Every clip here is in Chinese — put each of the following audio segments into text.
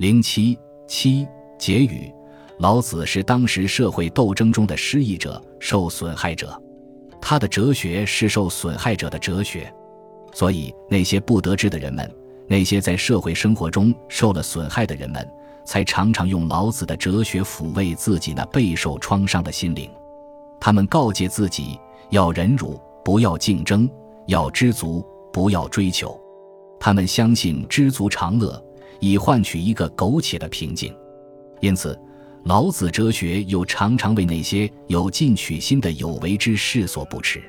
零七七结语：老子是当时社会斗争中的失意者、受损害者，他的哲学是受损害者的哲学，所以那些不得志的人们，那些在社会生活中受了损害的人们，才常常用老子的哲学抚慰自己那备受创伤的心灵。他们告诫自己要忍辱，不要竞争；要知足，不要追求。他们相信知足常乐，以换取一个苟且的平静。因此，老子哲学又常常为那些有进取心的有为之士所不耻。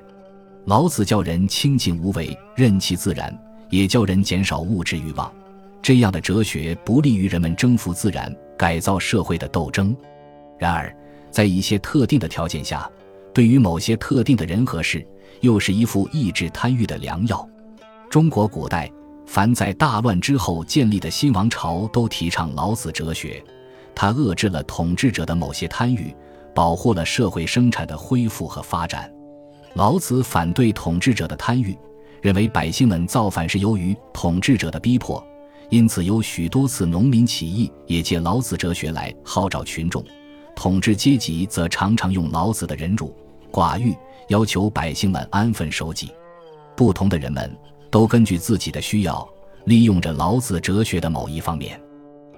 老子教人清静无为，任其自然，也教人减少物质欲望。这样的哲学不利于人们征服自然、改造社会的斗争。然而，在一些特定的条件下，对于某些特定的人和事，又是一副抑制贪欲的良药。中国古代，凡在大乱之后建立的新王朝，都提倡老子哲学。他遏制了统治者的某些贪欲，保护了社会生产的恢复和发展。老子反对统治者的贪欲，认为百姓们造反是由于统治者的逼迫，因此有许多次农民起义也借老子哲学来号召群众。统治阶级则常常用老子的忍辱、寡欲，要求百姓们安分守己。不同的人们都根据自己的需要，利用着老子哲学的某一方面。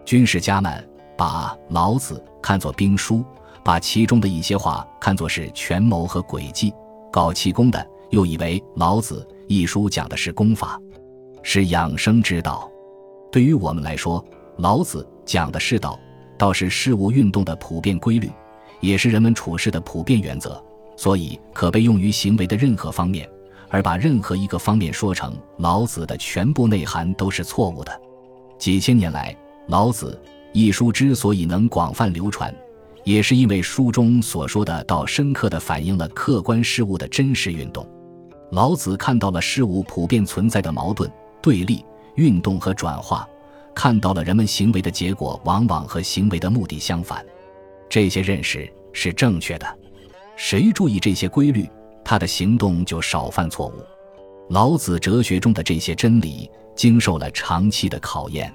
军事家们把老子看作兵书，把其中的一些话看作是权谋和诡计；搞气功的又以为老子一书讲的是功法，是养生之道。对于我们来说，老子讲的是道。道是事物运动的普遍规律，也是人们处事的普遍原则，所以可被用于行为的任何方面。而把任何一个方面说成老子的全部内涵都是错误的。几千年来，老子一书之所以能广泛流传，也是因为书中所说的道深刻地反映了客观事物的真实运动。老子看到了事物普遍存在的矛盾、对立、运动和转化。看到了人们行为的结果往往和行为的目的相反，这些认识是正确的。谁注意这些规律，他的行动就少犯错误。老子哲学中的这些真理经受了长期的考验，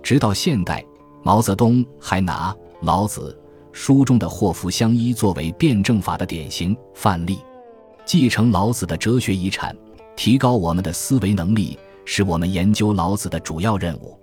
直到现代，毛泽东还拿老子书中的祸福相依作为辩证法的典型范例。继承老子的哲学遗产，提高我们的思维能力，是我们研究老子的主要任务。